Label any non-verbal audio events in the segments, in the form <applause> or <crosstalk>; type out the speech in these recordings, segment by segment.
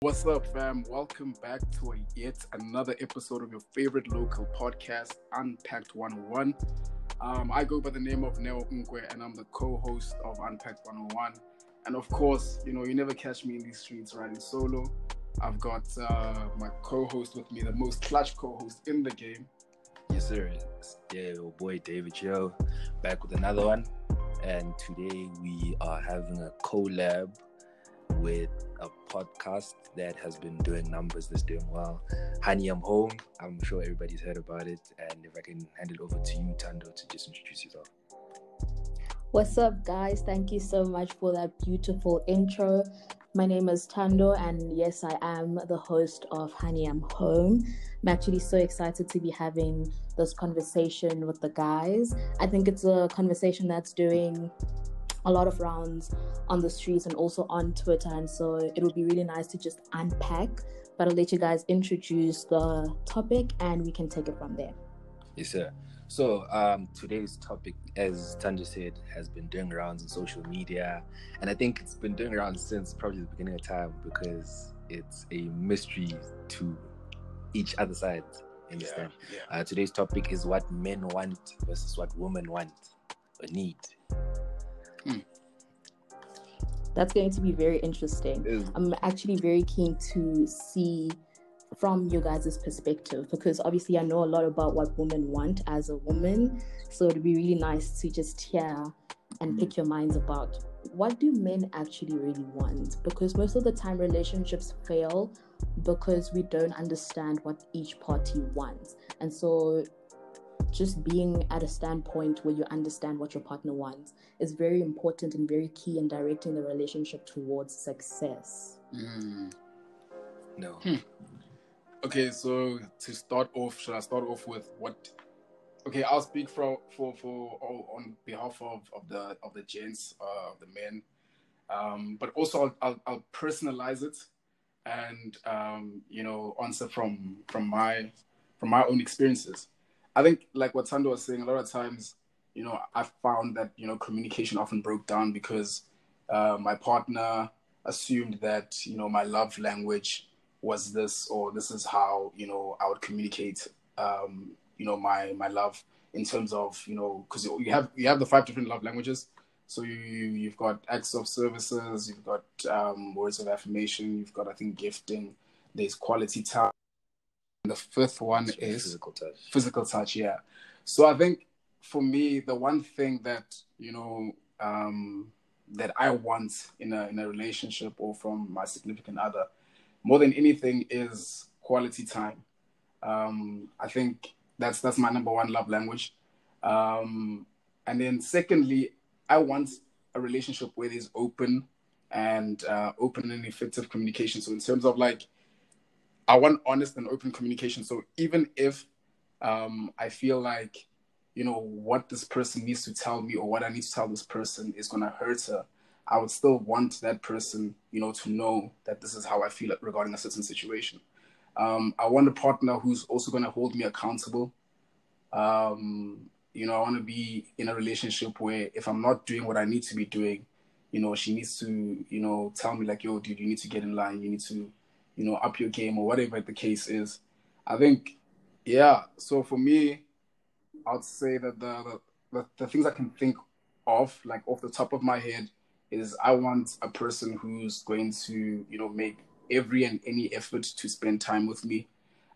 What's up, fam? Welcome back to a yet another episode of your favorite local podcast, Unpacked 101. Um, I go by the name of Neo Nkwe, and I'm the co-host of Unpacked 101. And of course, you know, you never catch me in these streets riding solo. I've got uh, my co-host with me, the most clutch co-host in the game. Yes, sir. It's, yeah, your boy David Joe, back with another one. And today we are having a collab with a podcast that has been doing numbers, that's doing well. Honey, I'm home. I'm sure everybody's heard about it. And if I can hand it over to you, Tando, to just introduce yourself. What's up, guys? Thank you so much for that beautiful intro. My name is Tando, and yes, I am the host of Honey I'm Home. I'm actually so excited to be having this conversation with the guys. I think it's a conversation that's doing a lot of rounds on the streets and also on Twitter. And so it would be really nice to just unpack. But I'll let you guys introduce the topic and we can take it from there. Yes, sir. So um, today's topic, as Tando said, has been doing rounds on social media, and I think it's been doing around since probably the beginning of time because it's a mystery to each other side. Understand? Yeah, yeah. Uh, today's topic is what men want versus what women want or need. That's going to be very interesting. Is- I'm actually very keen to see from your guys' perspective because obviously I know a lot about what women want as a woman. So it'd be really nice to just hear and pick your minds about what do men actually really want? Because most of the time relationships fail because we don't understand what each party wants. And so just being at a standpoint where you understand what your partner wants is very important and very key in directing the relationship towards success. Mm. No. Hmm. Okay, so to start off, should I start off with what? Okay, I'll speak for for for all on behalf of, of the of the gents, uh, the men, um, but also I'll, I'll I'll personalize it, and um, you know answer from from my from my own experiences. I think like what Tando was saying, a lot of times, you know, I found that you know communication often broke down because uh, my partner assumed that you know my love language was this or this is how you know I would communicate um, you know my my love in terms of you know because you have you have the five different love languages. So you you've got acts of services you've got um, words of affirmation you've got I think gifting. There's quality time. And the fifth one is physical touch. physical touch yeah. So i think for me the one thing that you know um that i want in a in a relationship or from my significant other more than anything is quality time. Um i think that's that's my number one love language. Um and then secondly i want a relationship where there's open and uh, open and effective communication. So in terms of like I want honest and open communication. So even if um, I feel like, you know, what this person needs to tell me or what I need to tell this person is to hurt her, I would still want that person, you know, to know that this is how I feel regarding a certain situation. Um, I want a partner who's also going to hold me accountable. Um, you know, I want to be in a relationship where if I'm not doing what I need to be doing, you know, she needs to, you know, tell me like, yo, dude, you need to get in line. You need to, you know, up your game or whatever the case is. I think, yeah. So for me, I'd say that the the, the, the things I can think of, like off the top of my head, is I want a person who's going to, you know, make every and any effort to spend time with me.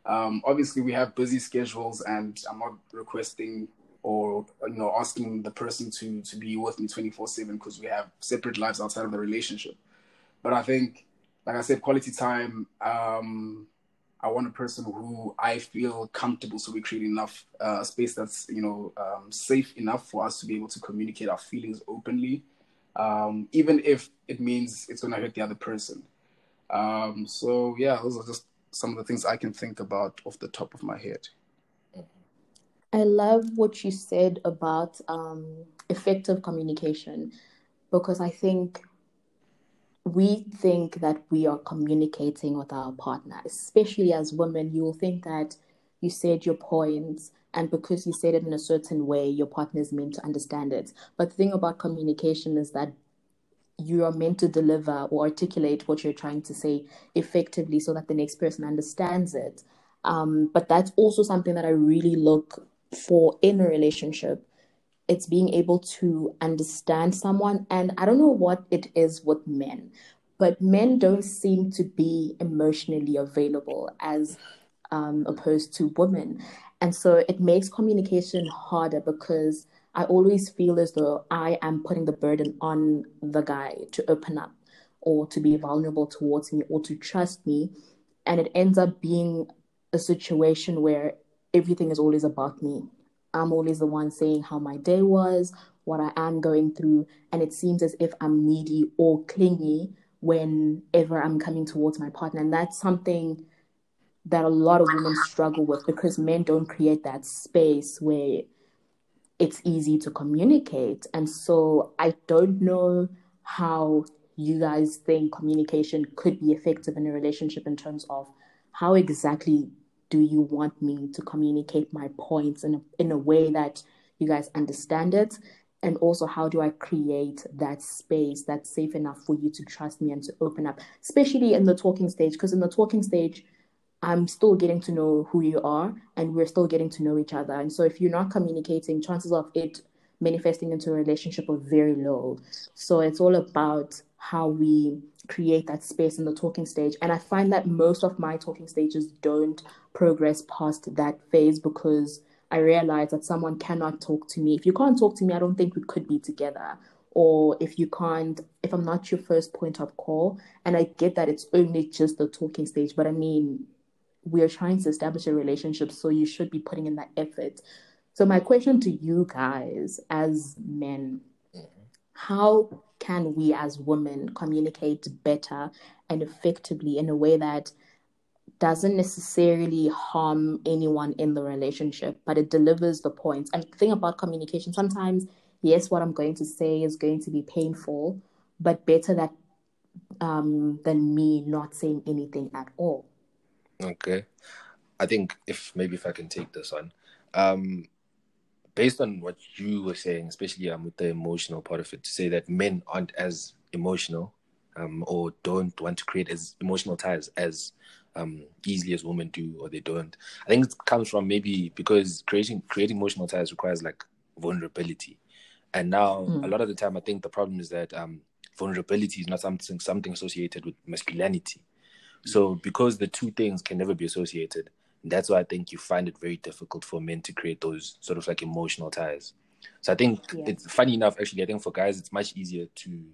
Um, obviously, we have busy schedules, and I'm not requesting or you know asking the person to to be with me 24 7 because we have separate lives outside of the relationship. But I think like I said, quality time. Um, I want a person who I feel comfortable, so we create enough uh, space that's you know um, safe enough for us to be able to communicate our feelings openly, um, even if it means it's going to hurt the other person. Um, so yeah, those are just some of the things I can think about off the top of my head. I love what you said about um, effective communication because I think we think that we are communicating with our partner, especially as women. You will think that you said your points, and because you said it in a certain way, your partner is meant to understand it. But the thing about communication is that you are meant to deliver or articulate what you're trying to say effectively so that the next person understands it. Um, but that's also something that I really look for in a relationship. It's being able to understand someone. And I don't know what it is with men, but men don't seem to be emotionally available as um, opposed to women. And so it makes communication harder because I always feel as though I am putting the burden on the guy to open up or to be vulnerable towards me or to trust me. And it ends up being a situation where everything is always about me. I'm always the one saying how my day was, what I am going through. And it seems as if I'm needy or clingy whenever I'm coming towards my partner. And that's something that a lot of women struggle with because men don't create that space where it's easy to communicate. And so I don't know how you guys think communication could be effective in a relationship in terms of how exactly do you want me to communicate my points in a, in a way that you guys understand it and also how do i create that space that's safe enough for you to trust me and to open up especially in the talking stage because in the talking stage I'm still getting to know who you are and we're still getting to know each other. And so if you're not communicating, chances of it manifesting into a relationship are very low. So it's all about how we create that space in the talking stage. And I find that most of my talking stages don't progress past that phase because I realize that someone cannot talk to me. If you can't talk to me, I don't think we could be together. Or if you can't, if I'm not your first point of call, and I get that it's only just the talking stage, but I mean, we are trying to establish a relationship, so you should be putting in that effort. So, my question to you guys as men how can we as women communicate better and effectively in a way that doesn't necessarily harm anyone in the relationship, but it delivers the points. And the thing about communication, sometimes, yes, what I'm going to say is going to be painful, but better that um, than me not saying anything at all. Okay. I think if maybe if I can take this on, um, based on what you were saying, especially um, with the emotional part of it, to say that men aren't as emotional um, or don't want to create as emotional ties as um, easily as women do, or they don't. I think it comes from maybe because creating creating emotional ties requires like vulnerability, and now mm. a lot of the time, I think the problem is that um, vulnerability is not something something associated with masculinity. So because the two things can never be associated, that's why I think you find it very difficult for men to create those sort of like emotional ties. So I think yeah. it's funny enough, actually, I think for guys it's much easier to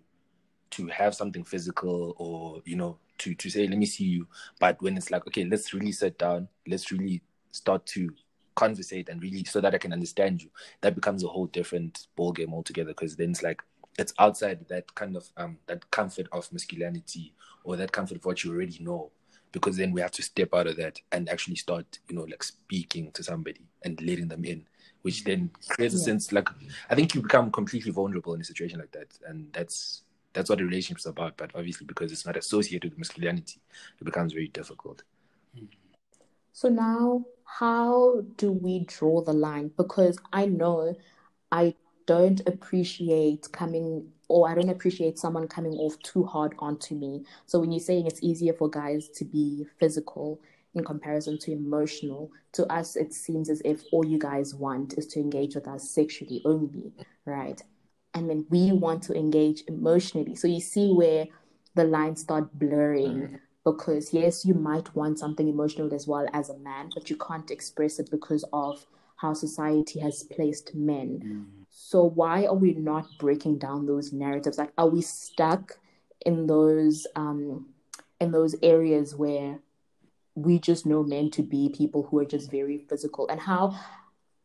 to have something physical or you know to to say let me see you. But when it's like okay, let's really sit down, let's really start to conversate and really so that I can understand you, that becomes a whole different ball game altogether. Because then it's like it's outside that kind of um that comfort of masculinity or that comfort of what you already know because then we have to step out of that and actually start you know like speaking to somebody and letting them in which then creates a yeah. sense like i think you become completely vulnerable in a situation like that. And that's that's what a relationship is about but obviously because it's not associated with masculinity it becomes very difficult. So now how do we draw the line? Because i know i don't appreciate coming or I don't appreciate someone coming off too hard onto me. So when you're saying it's easier for guys to be physical in comparison to emotional, to us it seems as if all you guys want is to engage with us sexually only, right? And then we want to engage emotionally. So you see where the lines start blurring. Mm-hmm. Because yes, you might want something emotional as well as a man, but you can't express it because of how society has placed men. Mm so why are we not breaking down those narratives? Like, are we stuck in those um, in those areas where we just know men to be people who are just very physical? And how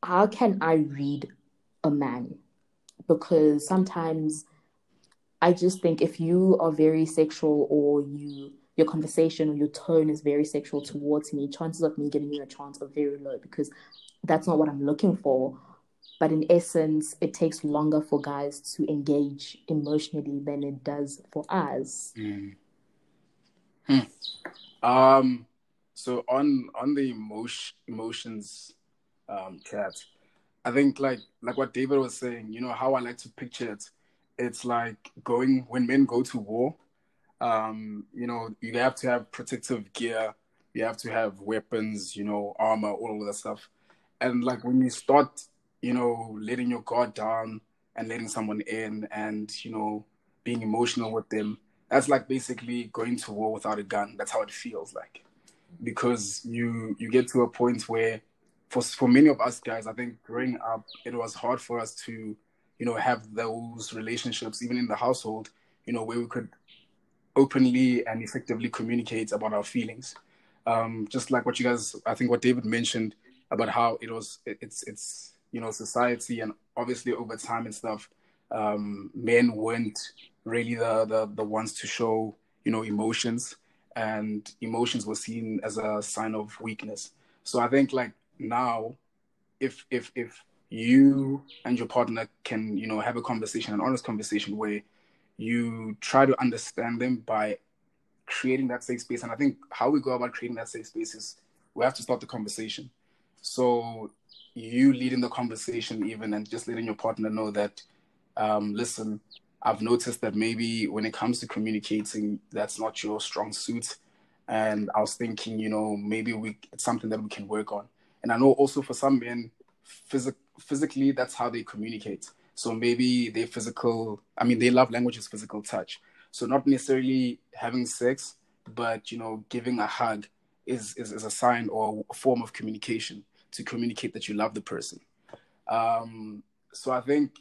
how can I read a man? Because sometimes I just think if you are very sexual or you your conversation or your tone is very sexual towards me, chances of me giving you a chance are very low because that's not what I'm looking for but in essence, it takes longer for guys to engage emotionally than it does for us. Mm. Hmm. Um. So on on the emotion, emotions um, chat. I think like like what David was saying, you know, how I like to picture it, it's like going when men go to war. Um, you know, you have to have protective gear, you have to have weapons, you know, armor, all of that stuff. And like when you start, you know, letting your guard down and letting someone in and, you know, being emotional with them, that's like basically going to war without a gun. That's how it feels like. Because you you get to a point where for for many of us guys, I think growing up, it was hard for us to, you know, have those relationships even in the household, you know, where we could openly and effectively communicate about our feelings. Um, just like what you guys, I think what David mentioned about how it was, it, it's it's you know society and obviously over time and stuff, um, men weren't really the, the the ones to show you know emotions, and emotions were seen as a sign of weakness. So I think like now if if if you and your partner can you know have a conversation an honest conversation where you try to understand them by creating that safe space. And i think how we go about creating that safe space is we have to start the conversation. So you leading the conversation even and just letting your partner know that um, listen i've noticed that maybe when it comes to communicating that's not your strong suit and i was thinking you know maybe we it's something that we can work on and I know also for some men, phys- physically, that's how they communicate. So maybe they physical, I mean, they love language is physical touch. So not necessarily having sex, but, you know, giving a hug is, is, is a sign or a form of communication to communicate that you love the person. Um, so I think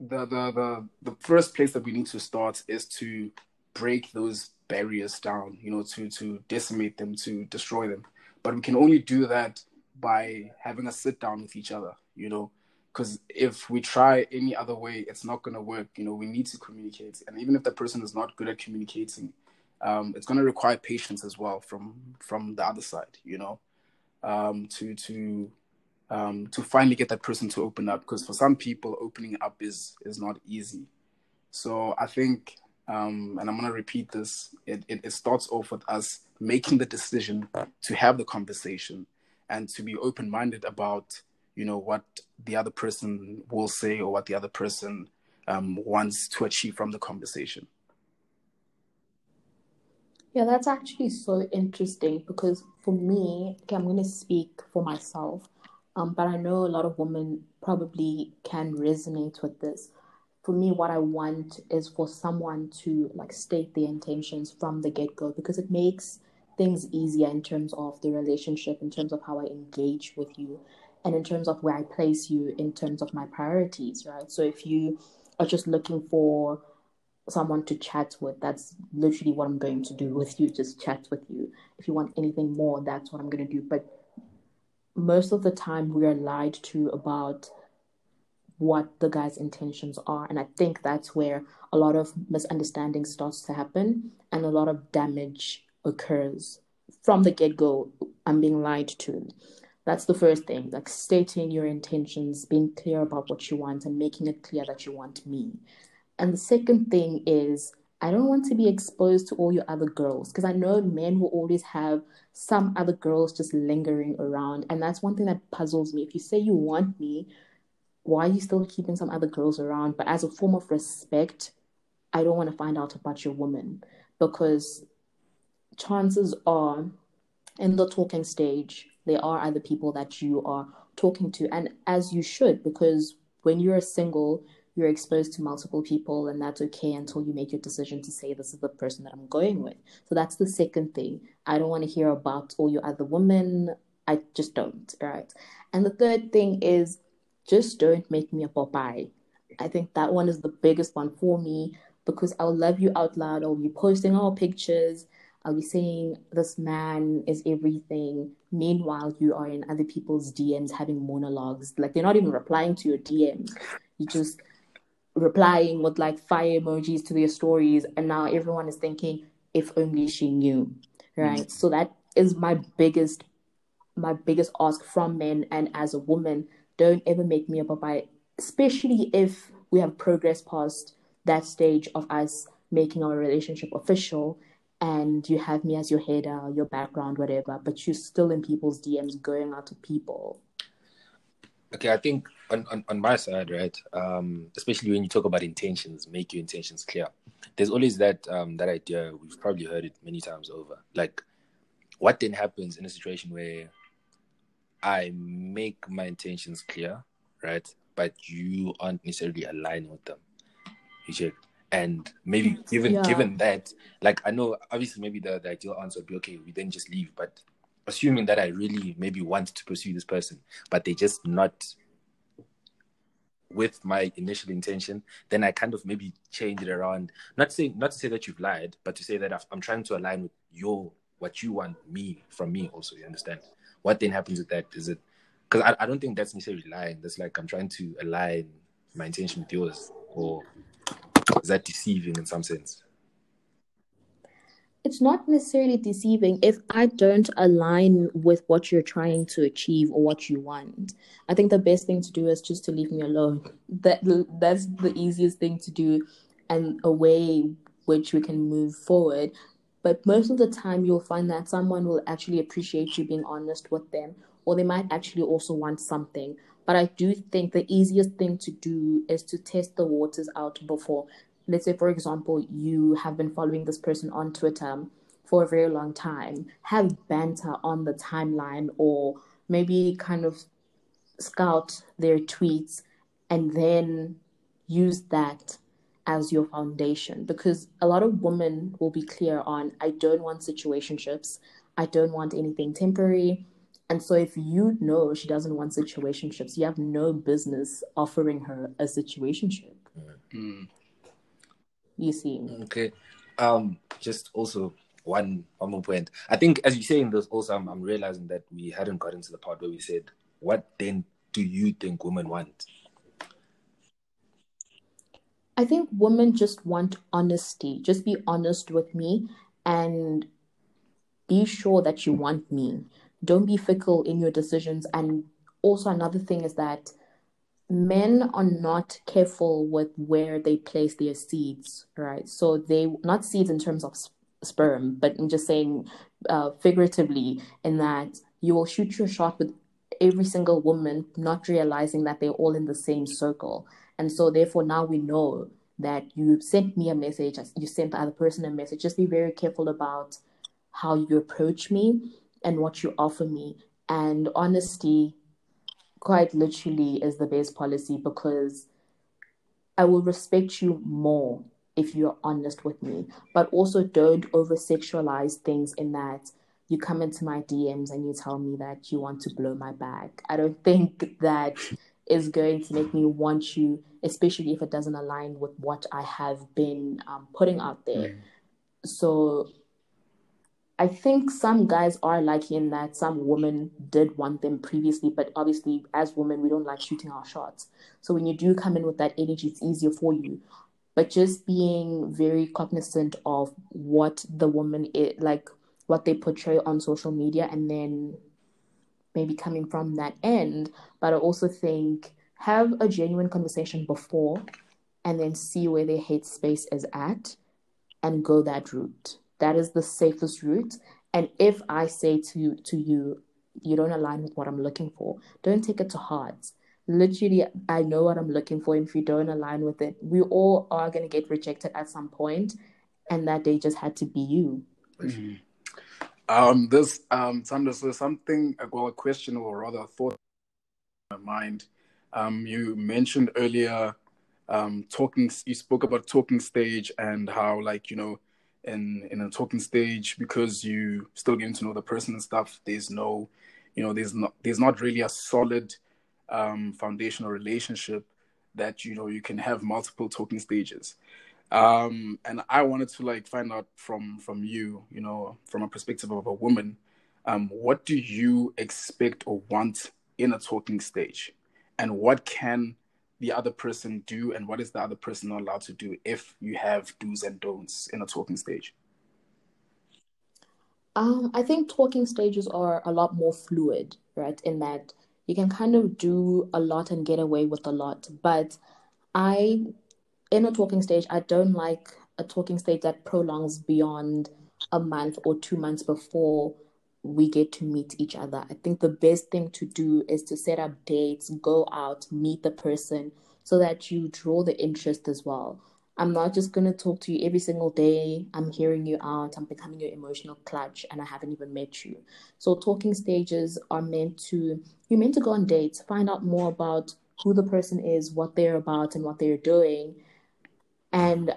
the, the, the, the first place that we need to start is to break those barriers down, you know, to, to decimate them, to destroy them. But we can only do that by having a sit down with each other, you know, because if we try any other way, it's not going to work. You know, we need to communicate. And even if the person is not good at communicating, um, it's going to require patience as well from from the other side, you know, um, to to um, to finally get that person to open up. Because for some people, opening up is is not easy. So I think, um, and I'm going to repeat this. It, it it starts off with us making the decision to have the conversation and to be open minded about you know what the other person will say or what the other person um, wants to achieve from the conversation yeah that's actually so interesting because for me okay, i'm going to speak for myself um, but i know a lot of women probably can resonate with this for me what i want is for someone to like state their intentions from the get-go because it makes things easier in terms of the relationship, in terms of how I engage with you, and in terms of where I place you in terms of my priorities, right? So if you are just looking for someone to chat with, that's literally what I'm going to do with you, just chat with you. If you want anything more, that's what I'm going to do. But most of the time, we are lied to about what the guy's intentions are. And I think that's where a lot of misunderstanding starts to happen and a lot of damage occurs from the get go. I'm being lied to. That's the first thing, like stating your intentions, being clear about what you want, and making it clear that you want me. And the second thing is, I don't want to be exposed to all your other girls because I know men will always have some other girls just lingering around. And that's one thing that puzzles me. If you say you want me, why are you still keeping some other girls around? But as a form of respect, I don't want to find out about your woman because chances are in the talking stage, there are other people that you are talking to, and as you should, because when you're a single, you're exposed to multiple people, and that's okay until you make your decision to say, This is the person that I'm going with. So that's the second thing. I don't want to hear about all your other women. I just don't, right? And the third thing is just don't make me a Popeye. I think that one is the biggest one for me because I'll love you out loud. I'll be posting all pictures I'll be saying this man is everything. Meanwhile, you are in other people's DMs having monologues. Like they're not even replying to your DMs. You just replying with like fire emojis to their stories, and now everyone is thinking, if only she knew, right? Mm-hmm. So that is my biggest, my biggest ask from men, and as a woman, don't ever make me a Popeye, especially if we have progressed past that stage of us making our relationship official and you have me as your header, your background, whatever, but you're still in people's DMs going out to people. Okay, I think on, on, on my side, right, um, especially when you talk about intentions, make your intentions clear. There's always that um, that idea. We've probably heard it many times over. Like, what then happens in a situation where I make my intentions clear, right, but you aren't necessarily aligning with them. You check, and maybe given Yeah. given that, like I know, obviously, maybe the, the ideal answer would be okay. We then just leave, but assuming that I really maybe want to pursue this person, but they just not with my initial intention, then I kind of maybe change it around. Not saying not to say that you've lied, but to say that I'm trying to align with your what you want me from me. Also, you understand? What then happens with that? Is it because I, I don't think that's necessarily lying. That's like I'm trying to align my intention with yours, or is that deceiving in some sense? It's not necessarily deceiving if I don't align with what you're trying to achieve or what you want. I think the best thing to do is just to leave me alone. That that's the easiest thing to do, and a way which we can move forward. But most of the time, you'll find that someone will actually appreciate you being honest with them, or they might actually also want something. But I do think the easiest thing to do is to test the waters out before let's say for example you have been following this person on twitter for a very long time have banter on the timeline or maybe kind of scout their tweets and then use that as your foundation. Because a lot of women will be clear on i don't want situationships. I don't want anything temporary. And so if you know she doesn't want situationships you have no business offering her a situationship. Mm. You see Okay. Um, just also one one more point. I think as you say in this also I'm, I'm realizing that we hadn't got into the part where we said, what then do you think women want? I think women just want honesty. Just be honest with me and be sure that you want me. Don't be fickle in your decisions. And also, another thing is that men are not careful with where they place their seeds, right? So, they, not seeds in terms of s- sperm, but I'm just saying uh, figuratively, in that you will shoot your shot with every single woman, not realizing that they're all in the same circle. And so, therefore, now we know that you sent me a message, you sent the other person a message. Just be very careful about how you approach me and what you offer me. And honesty, quite literally, is the best policy because I will respect you more if you're honest with me. But also, don't over sexualize things in that you come into my DMs and you tell me that you want to blow my back. I don't <laughs> think that is going to make me want you, especially if it doesn't align with what I have been um, putting out there. So I think some guys are lucky in that some women did want them previously, but obviously, as women, we don't like shooting our shots. So when you do come in with that energy, it's easier for you. But just being very cognizant of what the woman is like, what they portray on social media, and then maybe coming from that end. But I also think have a genuine conversation before and then see where their hate space is at and go that route. That is the safest route. And if I say to to you, you don't align with what I'm looking for, don't take it to heart. Literally, I know what I'm looking for. And if you don't align with it, we all are going to get rejected at some point, and that day just had to be you. Um, this um, Sandra, so something well, a question or rather a thought in my mind. Um, you mentioned earlier um, talking. You spoke about talking stage and how, like you know, in in a talking stage, because you still getting to know the person and stuff. There's no, you know, there's not there's not really a solid um, foundational relationship that you know you can have multiple talking stages um and i wanted to like find out from from you you know from a perspective of a woman um what do you expect or want in a talking stage and what can the other person do and what is the other person not allowed to do if you have do's and don'ts in a talking stage Um, I think talking stages are a lot more fluid, right? In that you can kind of do a lot and get away with a lot. But I, in a talking stage, I don't like a talking stage that prolongs beyond a month or two months before we get to meet each other. I think the best thing to do is to set up dates, go out, meet the person so that you draw the interest as well. I'm not just going to talk to you every single day. I'm hearing you out. I'm becoming your emotional clutch and I haven't even met you. So talking stages are meant to you're meant to go on dates, find out more about who the person is, what they're about and what they're doing. And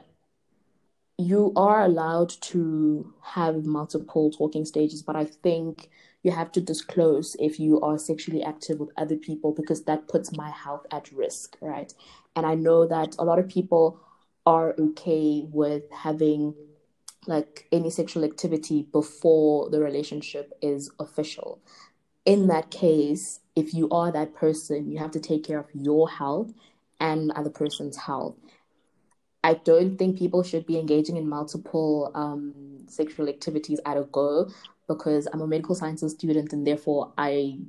you are allowed to have multiple talking stages, but I think you have to disclose if you are sexually active with other people because that puts my health at risk, right? And I know that a lot of people are okay with having like any sexual activity before the relationship is official. In that case, if you are that person, you have to take care of your health and other person's health. I don't think people should be engaging in multiple um, sexual activities at a go because I'm a medical sciences student and therefore I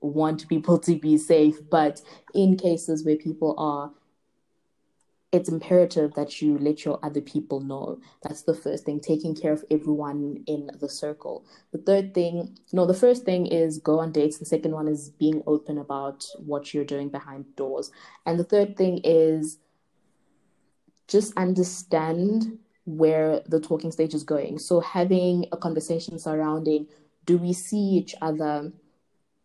want people <laughs> to be safe. But in cases where people are, it's imperative that you let your other people know. That's the first thing, taking care of everyone in the circle. The third thing, no, the first thing is go on dates. The second one is being open about what you're doing behind doors. And the third thing is just understand where the talking stage is going. So having a conversation surrounding do we see each other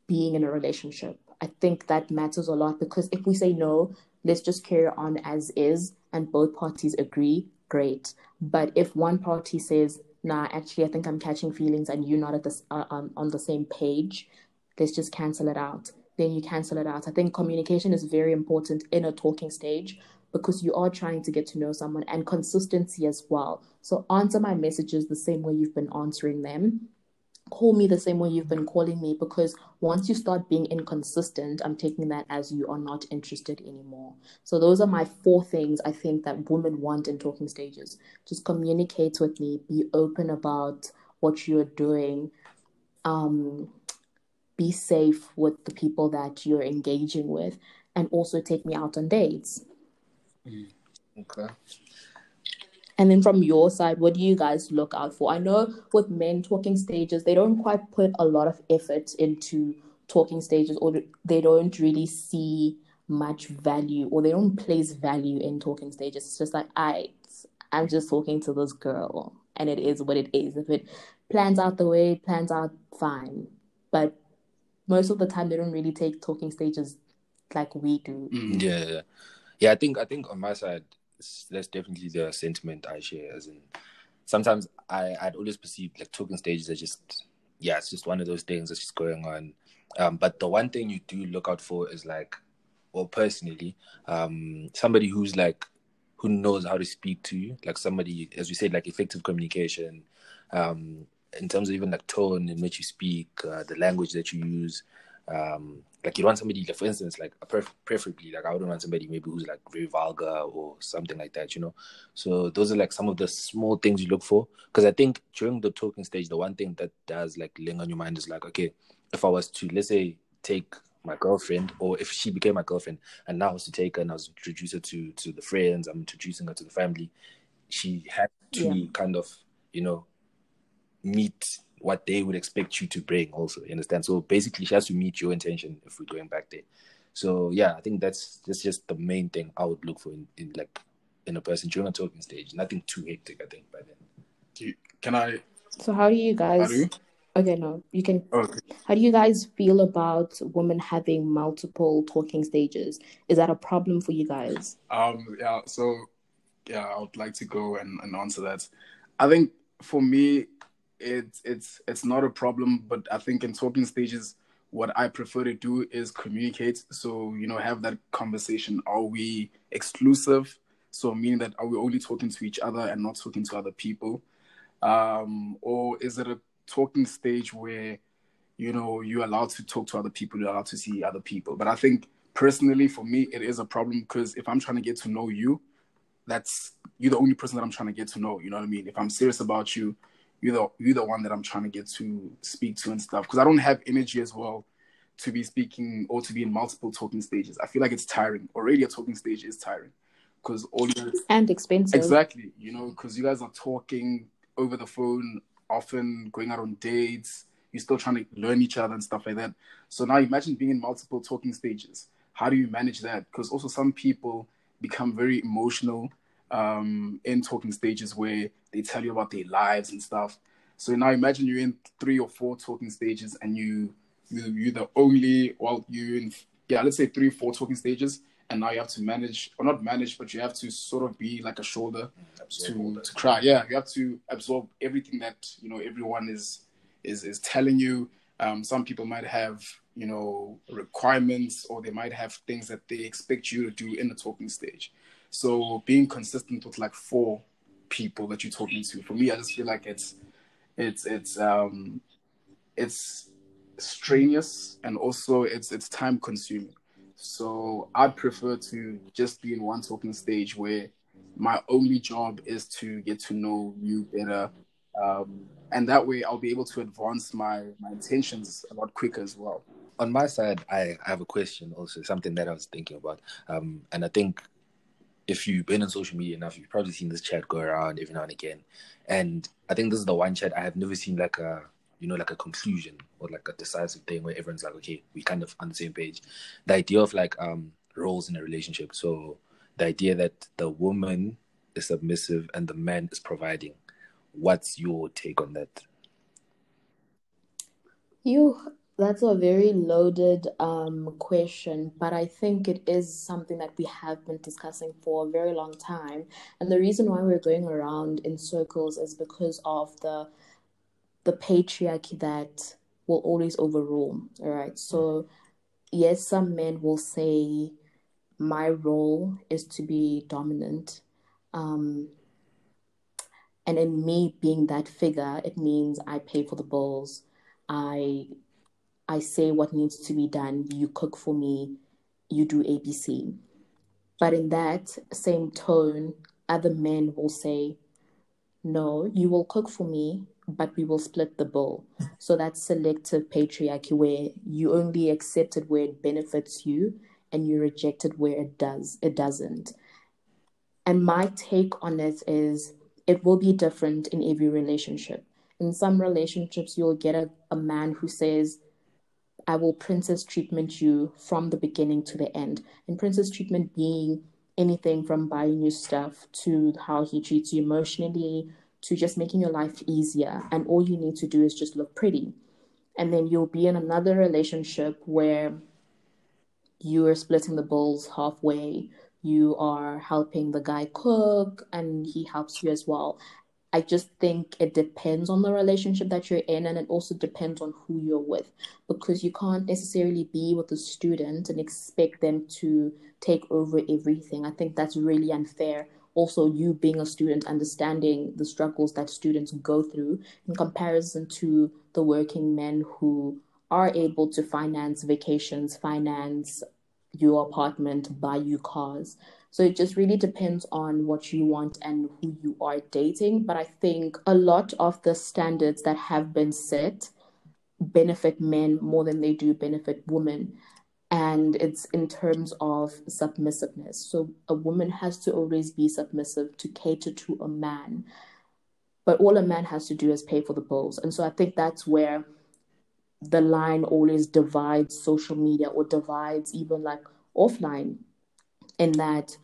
being in a relationship? I think that matters a lot because if we say no, let's just carry on as is and both parties agree, great. But if one party says, nah, actually, I think I'm catching feelings and you're not at this, uh, um, on the same page, let's just cancel it out. Then you cancel it out. I think communication is very important in a talking stage because you are trying to get to know someone and consistency as well. So answer my messages the same way you've been answering them. Call me the same way you've been calling me because once you start being inconsistent, I'm taking that as you are not interested anymore. So, those are my four things I think that women want in talking stages. Just communicate with me, be open about what you're doing, um, be safe with the people that you're engaging with, and also take me out on dates. Okay. And then from your side, what do you guys look out for? I know with men talking stages, they don't quite put a lot of effort into talking stages or they don't really see much value or they don't place value in talking stages. It's just like, I, I'm just talking to this girl and it is what it is. If it plans out the way it plans out, fine. But most of the time, they don't really take talking stages like we do. Mm, yeah. Yeah, I think I think on my side, that's definitely the sentiment I share. As in, sometimes I I'd always perceive like talking stages are just yeah, it's just one of those things that's just going on. Um, but the one thing you do look out for is like, well, personally, um, somebody who's like who knows how to speak to you, like somebody, as we said, like effective communication, um, in terms of even like tone in which you speak, uh, the language that you use, um, like you want somebody like for instance like pref- preferably like i wouldn't want somebody maybe who's like very vulgar or something like that you know so those are like some of the small things you look for because i think during the talking stage the one thing that does like linger on your mind is like okay if i was to let's say take my girlfriend or if she became my girlfriend and now I was to take her and I was introduce her to to the friends I'm introducing her to the family she had to yeah. kind of you know meet what they would expect you to bring also you understand? So basically she has to meet your intention if we're going back there. So yeah i think that's that's just the main thing i would look for in, in like in a person during a talking stage. Nothing too hectic i think by then. You, can i? So how do you guys do you? okay no you can okay. how do you guys feel about women having multiple talking stages? Is that a problem for you guys? Um yeah so yeah i would like to go and, and answer that. I think for me it's it's it's not a problem but i think in talking stages what i prefer to do is communicate. So you know have that conversation. Are we exclusive? So meaning that are we only talking to each other and not talking to other people? Um or is it a talking stage where you know you're allowed to talk to other people you're allowed to see other people? But i think personally for me it is a problem because if i'm trying to get to know you that's you're the only person that i'm trying to get to know you know what i mean? If i'm serious about you you're the you're the one that I'm trying to get to speak to and stuff because I don't have energy as well to be speaking or to be in multiple talking stages. I feel like it's tiring. Already a talking stage is tiring because all you and expensive. Exactly, you know, because you guys are talking over the phone often, going out on dates. you're still trying to learn each other and stuff like that. So now imagine being in multiple talking stages. How do you manage that? Because also some people become very emotional um, in talking stages where they tell you about their lives and stuff. So now imagine you're in three or four talking stages and you you you're the only well you in yeah let's say three four talking stages and now you have to manage or not manage but you have to sort of be like a shoulder to, to cry. Yeah you have to absorb everything that you know everyone is is is telling you. Um, some people might have you know requirements or they might have things that they expect you to do in the talking stage so being consistent with like four people that you're talking to for me i just feel like it's it's it's um it's strenuous and also it's it's time consuming so I'd prefer to just be in one talking stage where my only job is to get to know you better. Um, and that way I'll be able to advance my, my intentions a lot quicker as well. On my side, I have a question also, something that I was thinking about. Um, and I think if you've been on social media enough, you've probably seen this chat go around every now and again. And I think this is the one chat I have never seen like a you know, like a conclusion or like a decisive thing where everyone's like, okay, we kind of on the same page. The idea of like um roles in a relationship. So the idea that the woman is submissive and the man is providing. What's your take on that? You that's a very loaded um, question, but I think it is something that we have been discussing for a very long time. And the reason why we're going around in circles is because of the the patriarchy that will always overrule. All right. So, yes, some men will say, my role is to be dominant. Um, and in me being that figure, it means I pay for the bills. I I say what needs to be done. You cook for me. You do ABC. But in that same tone, other men will say, No, you will cook for me, but we will split the bill. So that's selective patriarchy where you only accept it where it benefits you and you reject it where it does it doesn't. And my take on it is it will be different in every relationship. In some relationships you'll get a, a man who says, I will princess treatment you from the beginning to the end. And princess treatment being anything from buying you stuff to how he treats you emotionally to just making your life easier. And all you need to do is just look pretty. And then you'll be in another relationship where you are splitting the bills halfway. You are helping the guy cook and he helps you as well. I just think it depends on the relationship that you're in, and it also depends on who you're with, because you can't necessarily be with a student and expect them to take over everything. I think that's really unfair also you being a student understanding the struggles that students go through in comparison to the working men who are able to finance vacations finance your apartment buy you cars so it just really depends on what you want and who you are dating but i think a lot of the standards that have been set benefit men more than they do benefit women and it's in terms of submissiveness. So a woman has to always be submissive to cater to a man, but all a man has to do is pay for the bills. And so I think that's where the line always divides social media or divides even like offline, in that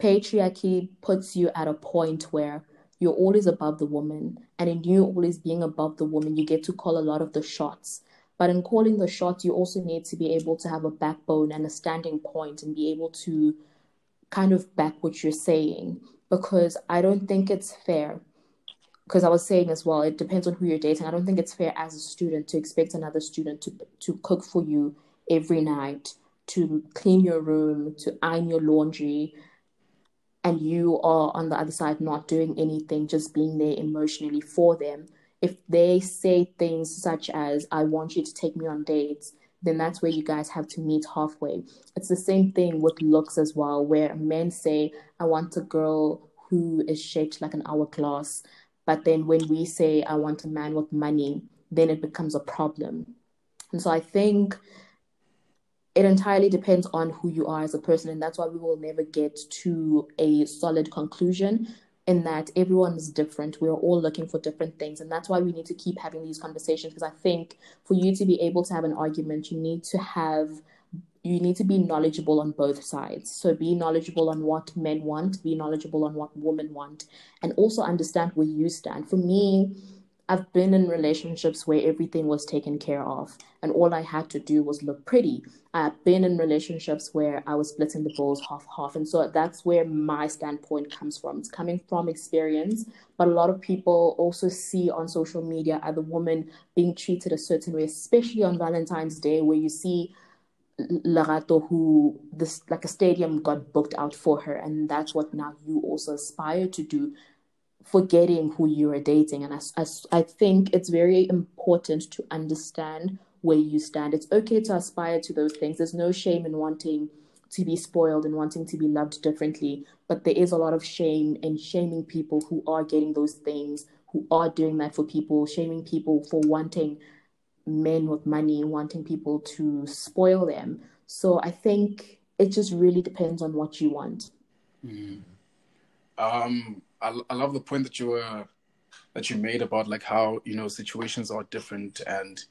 patriarchy puts you at a point where you're always above the woman, and in you always being above the woman, you get to call a lot of the shots but in calling the shots, you also need to be able to have a backbone and a standing point and be able to kind of back what you're saying. Because I don't think it's fair. Because I was saying as well, it depends on who you're dating. I don't think it's fair as a student to expect another student to to cook for you every night, to clean your room, to iron your laundry, and you are on the other side not doing anything, just being there emotionally for them if they say things such as, I want you to take me on dates, then that's where you guys have to meet halfway. It's the same thing with looks as well, where men say, I want a girl who is shaped like an hourglass. But then when we say, I want a man with money, then it becomes a problem. And so I think it entirely depends on who you are as a person. And that's why we will never get to a solid conclusion in that everyone is different. We're all looking for different things. And that's why we need to keep having these conversations because I think for you to be able to have an argument, you need to have you need to be knowledgeable on both sides. So be knowledgeable on what men want, be knowledgeable on what women want, and also understand where you stand. For me, I've been in relationships where everything was taken care of and all I had to do was look pretty. I've been in relationships where I was splitting the bills half half. And so that's where my standpoint comes from. It's coming from experience. But a lot of people also see on social media other women being treated a certain way, especially on Valentine's Day, where you see Lerato who this like a stadium got booked out for her. And that's what now you also aspire to do forgetting who you are dating. And I, I, I think it's very important to understand where you stand. It's okay to aspire to those things. There's no shame in wanting to be spoiled and wanting to be loved differently. But there is a lot of shame in shaming people who are getting those things, who are doing that for people, shaming people for wanting men with money, wanting people to spoil them. So I think it just really depends on what you want. Mm. Um, I, I love the point that you were that you made about like how you know situations are different and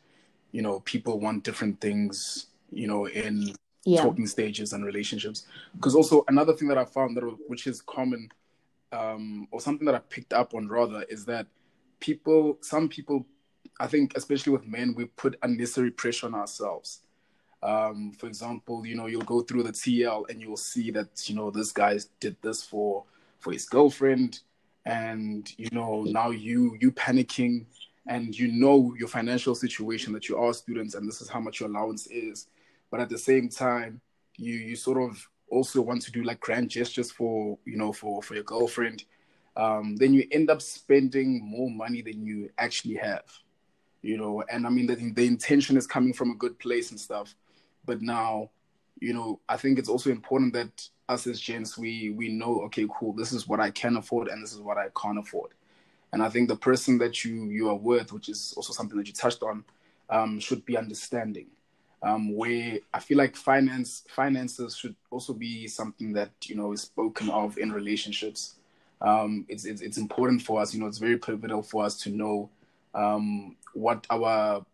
you know people want different things you know in yeah. talking stages and relationships because also another thing that i found that which is common um or something that i picked up on rather is that people some people i think especially with men we put unnecessary pressure on ourselves um for example you know you'll go through the tl and you'll see that you know this guy did this for for his girlfriend and you know now you you panicking and you know your financial situation that you are students and this is how much your allowance is. But at the same time you you sort of also want to do like grand gestures for you know for for your girlfriend. Um, then you end up spending more money than you actually have you know? And i mean the, the intention is coming from a good place and stuff. But now you know i think it's also important that us as gents we we know okay cool this is what i can afford and this is what i can't afford and I think the person that you you are with, which is also something that you touched on, um, should be understanding. Um, where I feel like finance finances should also be something that you know is spoken of in relationships. Um, it's, it's, it's important for us. You know, it's very pivotal for us to know um, what our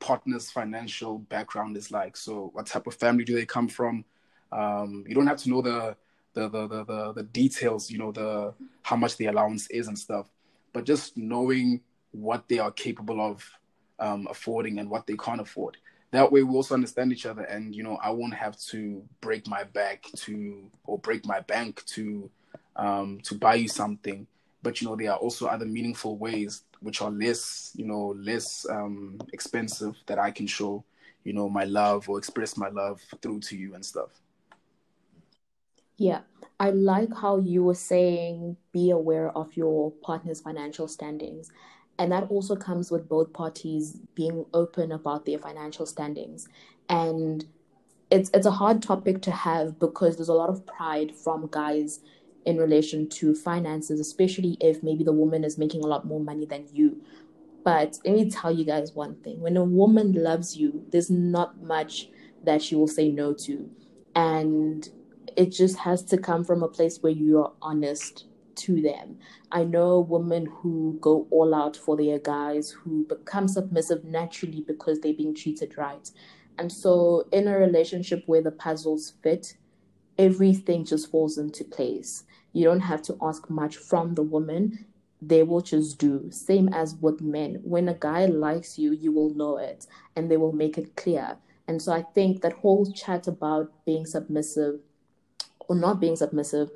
partner's financial background is like. So, what type of family do they come from? Um, you don't have to know the the, the the the the details. You know, the how much the allowance is and stuff but just knowing what they are capable of um, affording and what they can't afford. That way, we also understand each other, and you know, I won't have to break my back to or break my bank to um, to buy you something. But you know, there are also other meaningful ways which are less, you know, less um, expensive that I can show, you know, my love or express my love through to you and stuff. Yeah, I like how you were saying be aware of your partner's financial standings. And that also comes with both parties being open about their financial standings. And it's it's a hard topic to have because there's a lot of pride from guys in relation to finances, especially if maybe the woman is making a lot more money than you. But let me tell you guys one thing when a woman loves you, there's not much that she will say no to. And it just has to come from a place where you are honest to them. I know women who go all out for their guys who become submissive naturally because they're being treated right. And so, in a relationship where the puzzles fit, everything just falls into place. You don't have to ask much from the woman, they will just do. Same as with men. When a guy likes you, you will know it and they will make it clear. And so, I think that whole chat about being submissive or not being submissive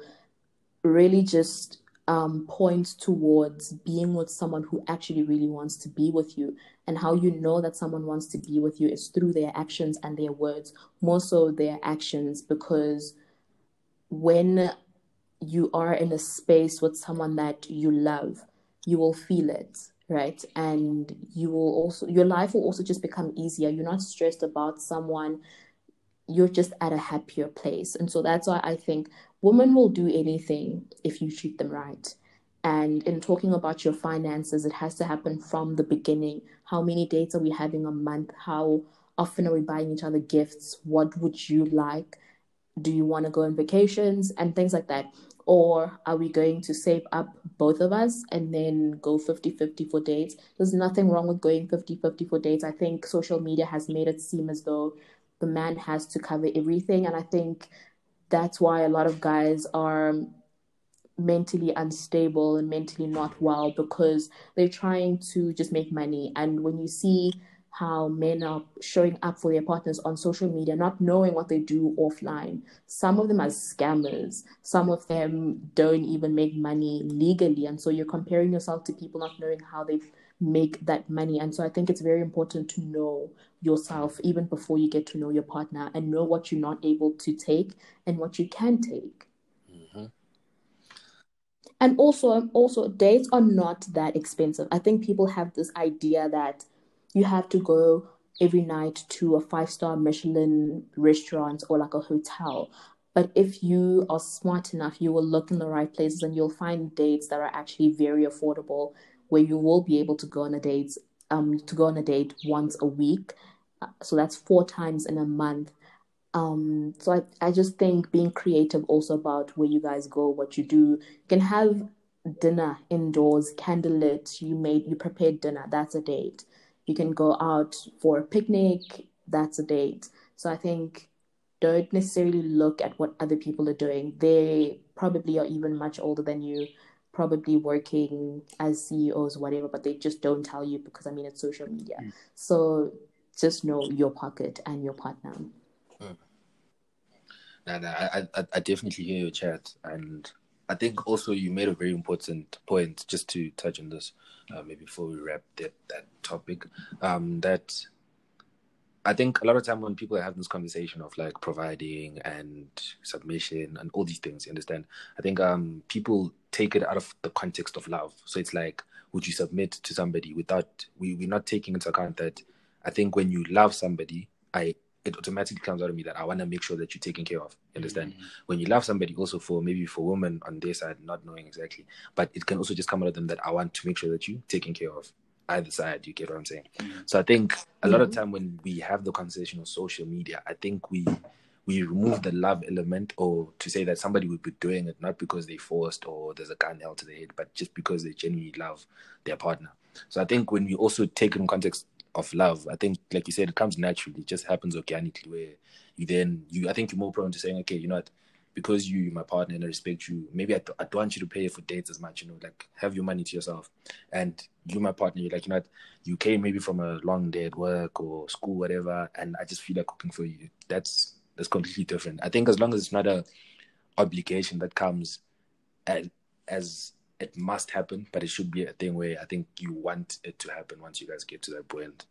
really just um, points towards being with someone who actually really wants to be with you. And how you know that someone wants to be with you is through their actions and their words, more so their actions, because when you are in a space with someone that you love, you will feel it, right? And you will also, your life will also just become easier. You're not stressed about someone you're just at a happier place. And so that's why I think women will do anything if you treat them right. And in talking about your finances, it has to happen from the beginning. How many dates are we having a month? How often are we buying each other gifts? What would you like? do you want to go on vacations and things like that or are we going to save up both of us and then go 50-50 for dates there's nothing wrong with going 50-50 for dates i think social media has made it seem as though the man has to cover everything and i think that's why a lot of guys are mentally unstable and mentally not well because they're trying to just make money and when you see how men are showing up for their partners on social media, not knowing what they do offline. Some of them are scammers. Some of them don't even make money legally. And so you're comparing yourself to people not knowing how they make that money. And so I think it's very important to know yourself even before you get to know your partner and know what you're not able to take and what you can take. Mm-hmm. And also, also dates are not that expensive. I think people have this idea that you have to go every night to a five star Michelin restaurant or like a hotel. But if you are smart enough, you will look in the right places and you'll find dates that are actually very affordable where you will be able to go on a date um to go on a date once a week. Uh, so that's four times in a month. Um, so I, I just think being creative also about where you guys go, what you do. You can have dinner indoors, candlelit, you made you prepared dinner, that's a date you can go out for a picnic, that's a date. So I think don't necessarily look at what other people are doing. They probably are even much older than you, probably working as CEOs, whatever, but they just don't tell you because I mean it's social media. Mm. So just know your pocket and your partner. Mm. And I, I, I definitely hear your chat, and I think also you made a very important point just to touch on this, uh, maybe before we wrap that that topic. Um, that I think a lot of time when people have this conversation of like providing and submission and all these things, you understand? I think um people take it out of the context of love. So it's like, would you submit to somebody without we we're not taking into account that I think when you love somebody, I it automatically comes out of me that I want to make sure that you're taken care of. You understand? Mm-hmm. When you love somebody, also for maybe for women on their side, not knowing exactly, but it can also just come out of them that I want to make sure that you're taken care of. Either side, you get what I'm saying. Mm-hmm. So I think a mm-hmm. lot of time when we have the conversation on social media, I think we we remove the love element or to say that somebody would be doing it not because they forced or there's a gun held to their head, but just because they genuinely love their partner. So I think when we also take in context of love. I think, like you said, it comes naturally. It just happens organically. Where you then you, I think you're more prone to saying, okay, you know what, because you, my partner, and I respect you. Maybe I, th- I don't want you to pay for dates as much. You know, like have your money to yourself. And you, my partner, you're like, you know you came maybe from a long day at work or school, whatever, and I just feel like cooking for you. That's that's completely different. I think as long as it's not a obligation that comes as, as it must happen, but it should be a thing where I think you want it to happen once you guys get to that point.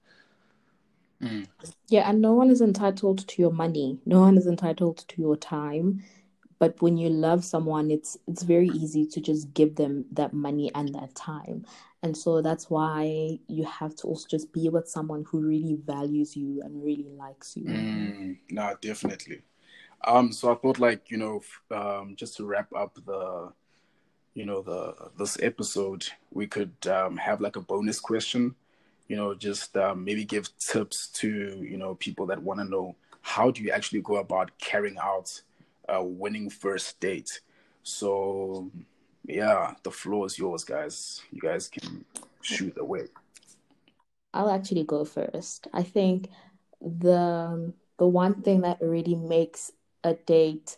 Mm. Yeah, and no one is entitled to your money. No one is entitled to your time. But when you love someone, it's it's very easy to just give them that money and that time. And so that's why you have to also just be with someone who really values you and really likes you. Mm, no, definitely. Um, so I thought, like you know, um, just to wrap up the you know the this episode we could um, have like a bonus question you know just um, maybe give tips to you know people that want to know how do you actually go about carrying out a winning first date so yeah the floor is yours guys you guys can shoot away i'll actually go first i think the the one thing that really makes a date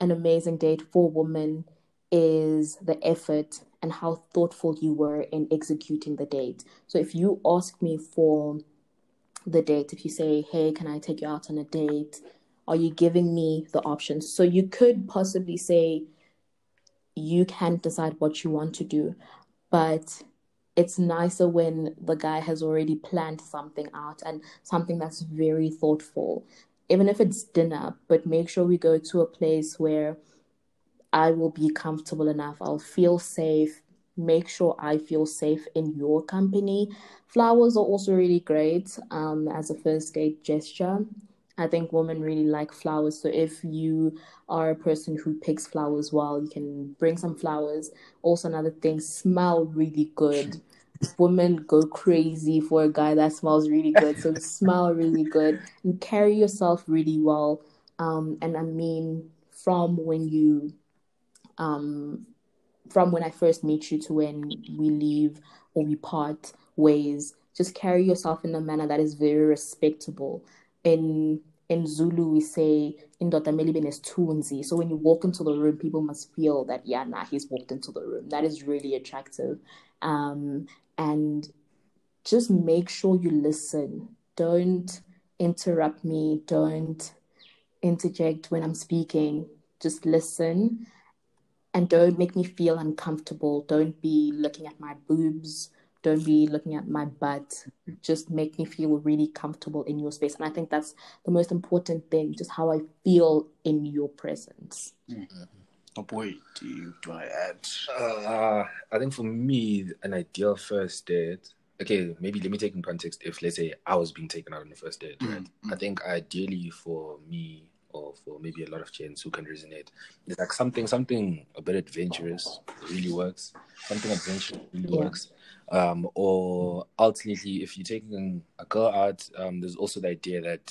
an amazing date for women is the effort and how thoughtful you were in executing the date. So if you ask me for the date, if you say, hey, can I take you out on a date? Are you giving me the options? So you could possibly say you can decide what you want to do, but it's nicer when the guy has already planned something out and something that's very thoughtful. Even if it's dinner, but make sure we go to a place where I will be comfortable enough. I'll feel safe. Make sure I feel safe in your company. Flowers are also really great um, as a first date gesture. I think women really like flowers. So if you are a person who picks flowers well, you can bring some flowers. Also, another thing, smell really good. Women go crazy for a guy that smells really good. So <laughs> smell really good and carry yourself really well Um, and I mean, from when you, um, from when I first meet you to when we leave or we part ways, just carry yourself in a manner that is very respectable. In in Zulu, we say indoda melibene tunzi. So when you walk into the room, people must feel that yeah, nah, he's walked into the room. That is really attractive. Um, and just make sure you listen. Don't interrupt me. Don't interject when I'm speaking. Just listen and don't make me feel uncomfortable. Don't be looking at my boobs. Don't be looking at my butt. Just make me feel really comfortable in your space. And I think that's the most important thing, just how I feel in your presence. Mm-hmm. Oh boy, do you do I add? Uh, I think for me, an ideal first date okay, maybe let me take in context if let's say I was being taken out on the first date, right? Mm-hmm. I think ideally for me or for maybe a lot of gents who can resonate, it's like something something a bit adventurous really works. Something adventurous really yeah. works. Um, or ultimately, if you're taking a girl out, um, there's also the idea that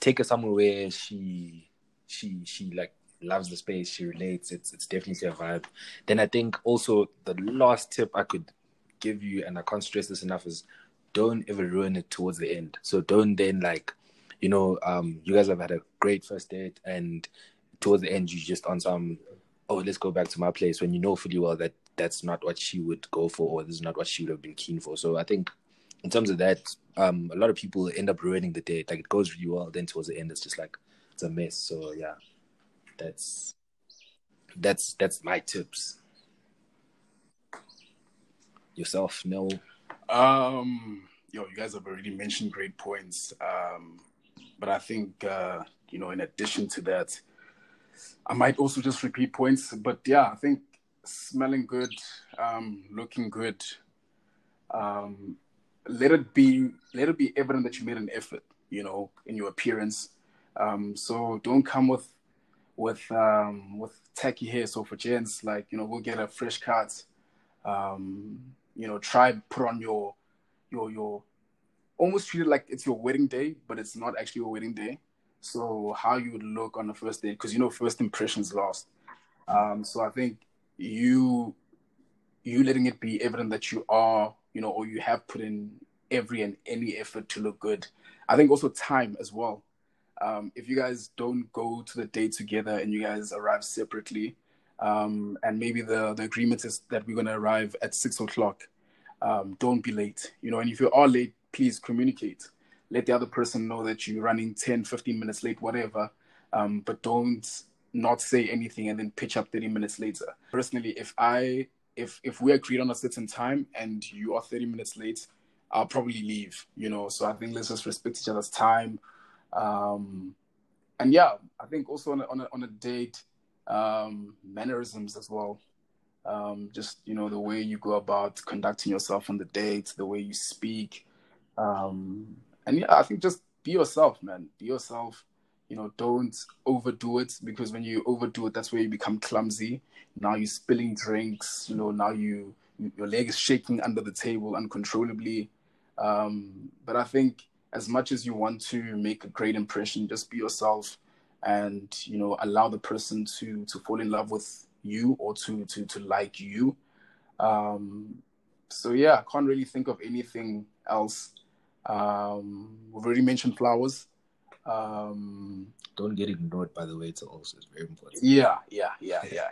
take her somewhere where she she she like loves the space, she relates. It's it's definitely a vibe. Then I think also the last tip I could give you, and I can't stress this enough, is don't ever ruin it towards the end. So don't then like, you know, um, you guys have had a great first date, and towards the end you just on some, oh, let's go back to my place when you know fully well that that's not what she would go for, or this is not what she would have been keen for. So I think in terms of that, um, a lot of people end up ruining the date. Like it goes really well, then towards the end it's just like it's a mess. So yeah, that's that's that's my tips yourself, no? Um, yo, you guys have already mentioned great points. Um, but I think uh, you know, in addition to that, I might also just repeat points. But yeah, I think smelling good, um, looking good. Um, let it be let it be evident that you made an effort, you know, in your appearance. Um, so don't come with with um, with tacky hair. So for gents, like you know, we'll get a fresh cut. Um, you know, try put on your your your almost treat it like it's your wedding day, but it's not actually your wedding day. So how you would look on the first day, because you know first impressions last. Um, so I think you you letting it be evident that you are, you know, or you have put in every and any effort to look good. I think also time as well. Um, if you guys don't go to the date together and you guys arrive separately, um, and maybe the the agreement is that we're going to arrive at six o'clock. Um, don't be late, you know. And if you are late, please communicate. Let the other person know that you're running 10, 15 minutes late, whatever. Um, but don't not say anything and then pitch up 30 minutes later. Personally, if I if if we agreed on a certain time and you are 30 minutes late, I'll probably leave, you know. So I think let's just respect each other's time. Um, and yeah, I think also on a, on a, on a date, um, mannerisms as well. Um, just you know the way you go about conducting yourself on the date, the way you speak, um, and yeah, I think just be yourself, man. Be yourself. You know, don't overdo it because when you overdo it, that's where you become clumsy. Now you're spilling drinks. You know, now you your leg is shaking under the table uncontrollably. Um, but I think as much as you want to make a great impression, just be yourself and you know allow the person to to fall in love with you or to to to like you um so yeah i can't really think of anything else um we've already mentioned flowers. Um don't get ignored by the way it's also it's very important. Yeah yeah yeah yeah.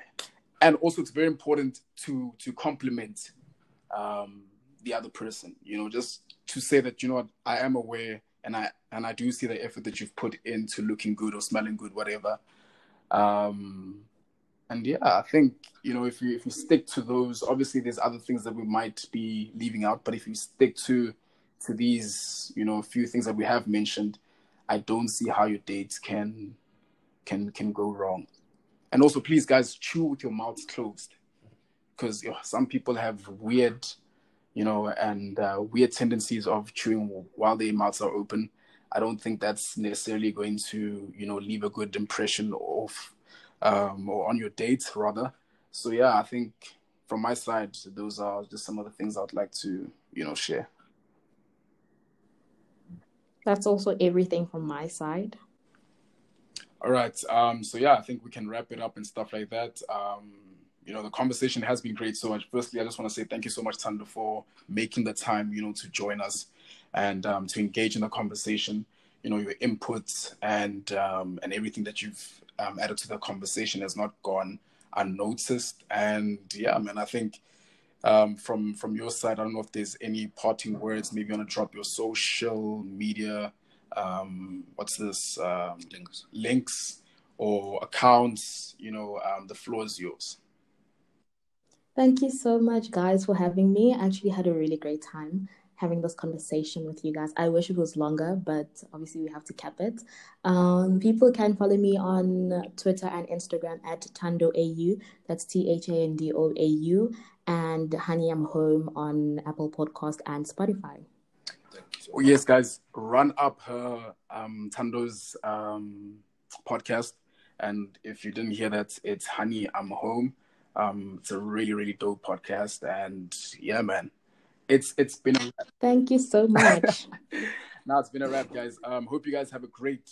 And also it's very important to to compliment um the other person you know just to say that you know what, i am aware and I and I do see the effort that you've put into looking good or smelling good, whatever. Um, and yeah, I think you know if you if you stick to those, obviously there's other things that we might be leaving out, but if you stick to to these, you know, a few things that we have mentioned, I don't see how your dates can can can go wrong. And also, please, guys, chew with your mouths closed, because you know, some people have weird you know, and uh, weird tendencies of chewing while their mouths are open. I don't think that's necessarily going to, you know, leave a good impression of um, or on your dates rather. So yeah, I think from my side, those are just some of the things I'd like to, you know, share. That's also everything from my side. All right. Um, so yeah, I think we can wrap it up and stuff like that. Um, you know, the conversation has been great so much. Firstly, I just want to say thank you so much, Thando, for making the time, you know, to join us and um, to engage in the conversation. You know, your inputs and um, and everything that you've um, added to the conversation has not gone unnoticed. And yeah, man, I think um, from from your side, I don't know if there's any parting words. Maybe you want to drop your social media. Um, what's this? Um, Links. links or accounts. You know, um, the floor is yours. Thank you so much, guys, for having me. I actually had a really great time having this conversation with you guys. I wish it was longer, but obviously we have to cap it. Um, people can follow me on Twitter and Instagram at ThandoAU. That's T H A N D O A U. And Honey, I'm Home on Apple Podcast and Spotify. Thank you so Oh, yes, guys, run up her um, Thando's um, podcast. And if you didn't hear that, it's Honey, I'm Home. Um, it's a really, really dope podcast. And yeah, man, it's it's been a wrap. Thank you so much. <laughs> now it's been a wrap, guys. Um, hope you guys have a great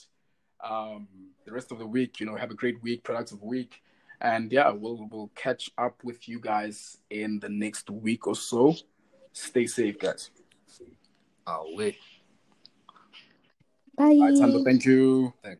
um, the rest of the week. You know, have a great week, productive week. And yeah, we'll we'll catch up with you guys in the next week or so. Stay safe, guys. Ah, wait. Bye. All right, Thando, thank you. Thank